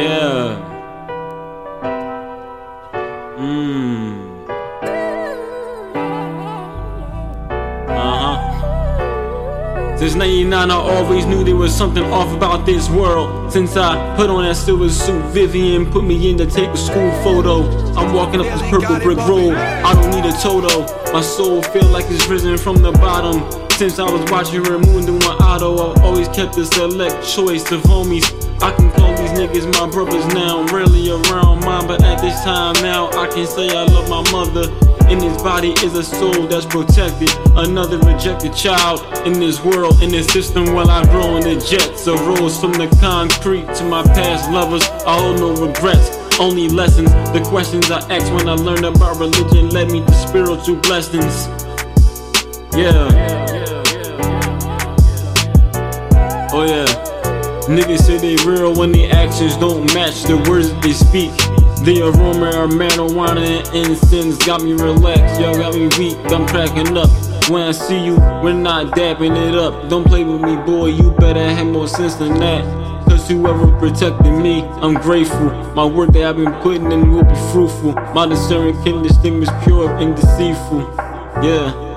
Yeah. Mmm. Uh huh. Since 99, I always knew there was something off about this world. Since I put on that silver suit, Vivian put me in to take a school photo. I'm walking up this purple brick road. I don't need a Toto. My soul feel like it's risen from the bottom. Since I was watching Ramon do my auto, I've always kept a select choice of homies. I can call these niggas my brothers now. I'm rarely around mine, but at this time now, I can say I love my mother. In his body is a soul that's protected. Another rejected child in this world, in this system, while I grow in the jets. Arose from the concrete to my past lovers. I hold no regrets only lessons. The questions I asked when I learned about religion led me to spiritual blessings. Yeah. Oh yeah. Niggas say they real when the actions don't match the words that they speak. The aroma of marijuana and incense got me relaxed, y'all got me weak, I'm cracking up. When I see you, we're not dapping it up. Don't play with me, boy, you better have more sense than that. Cause whoever protected me, I'm grateful. My work that I've been putting in will be fruitful. My discernment can distinguish pure and deceitful. Yeah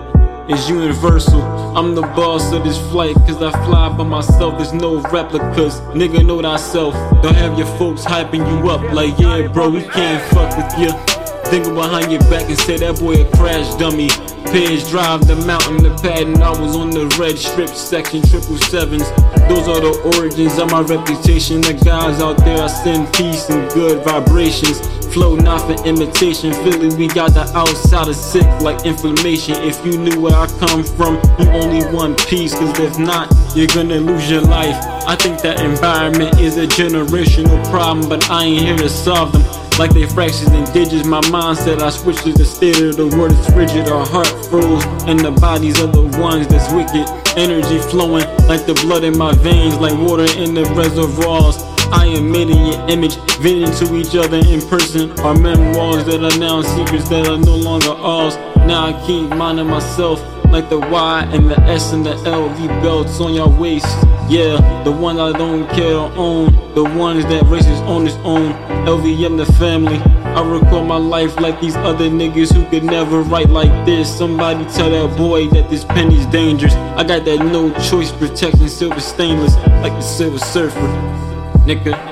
is universal. I'm the boss of this flight, cause I fly by myself, there's no replicas. Nigga, know thyself. Don't have your folks hyping you up like, yeah, bro, we can't fuck with ya. Thinking behind your back and say that boy a crash dummy. Page drive the mountain, the pad, and I was on the red strip section, triple sevens. Those are the origins of my reputation. The guys out there, I send peace and good vibrations. Flow not for imitation. Feeling we got the outside of sick like inflammation. If you knew where I come from, you only one piece. Cause if not, you're gonna lose your life. I think that environment is a generational problem, but I ain't here to solve them. Like they fractions and digits, my mindset I switched to the state of the word is rigid. Our heart froze, and the bodies of the ones that's wicked. Energy flowing like the blood in my veins, like water in the reservoirs. I am made in your image, venting to each other in person. Our memoirs that are now secrets that are no longer ours. Now I keep minding myself like the Y and the S and the LV belts on your waist. Yeah, the one I don't care to own, the ones that races on its own. LVM the family. I record my life like these other niggas who could never write like this. Somebody tell that boy that this penny's dangerous. I got that no choice protection, silver stainless, like the silver surfer. Nigga.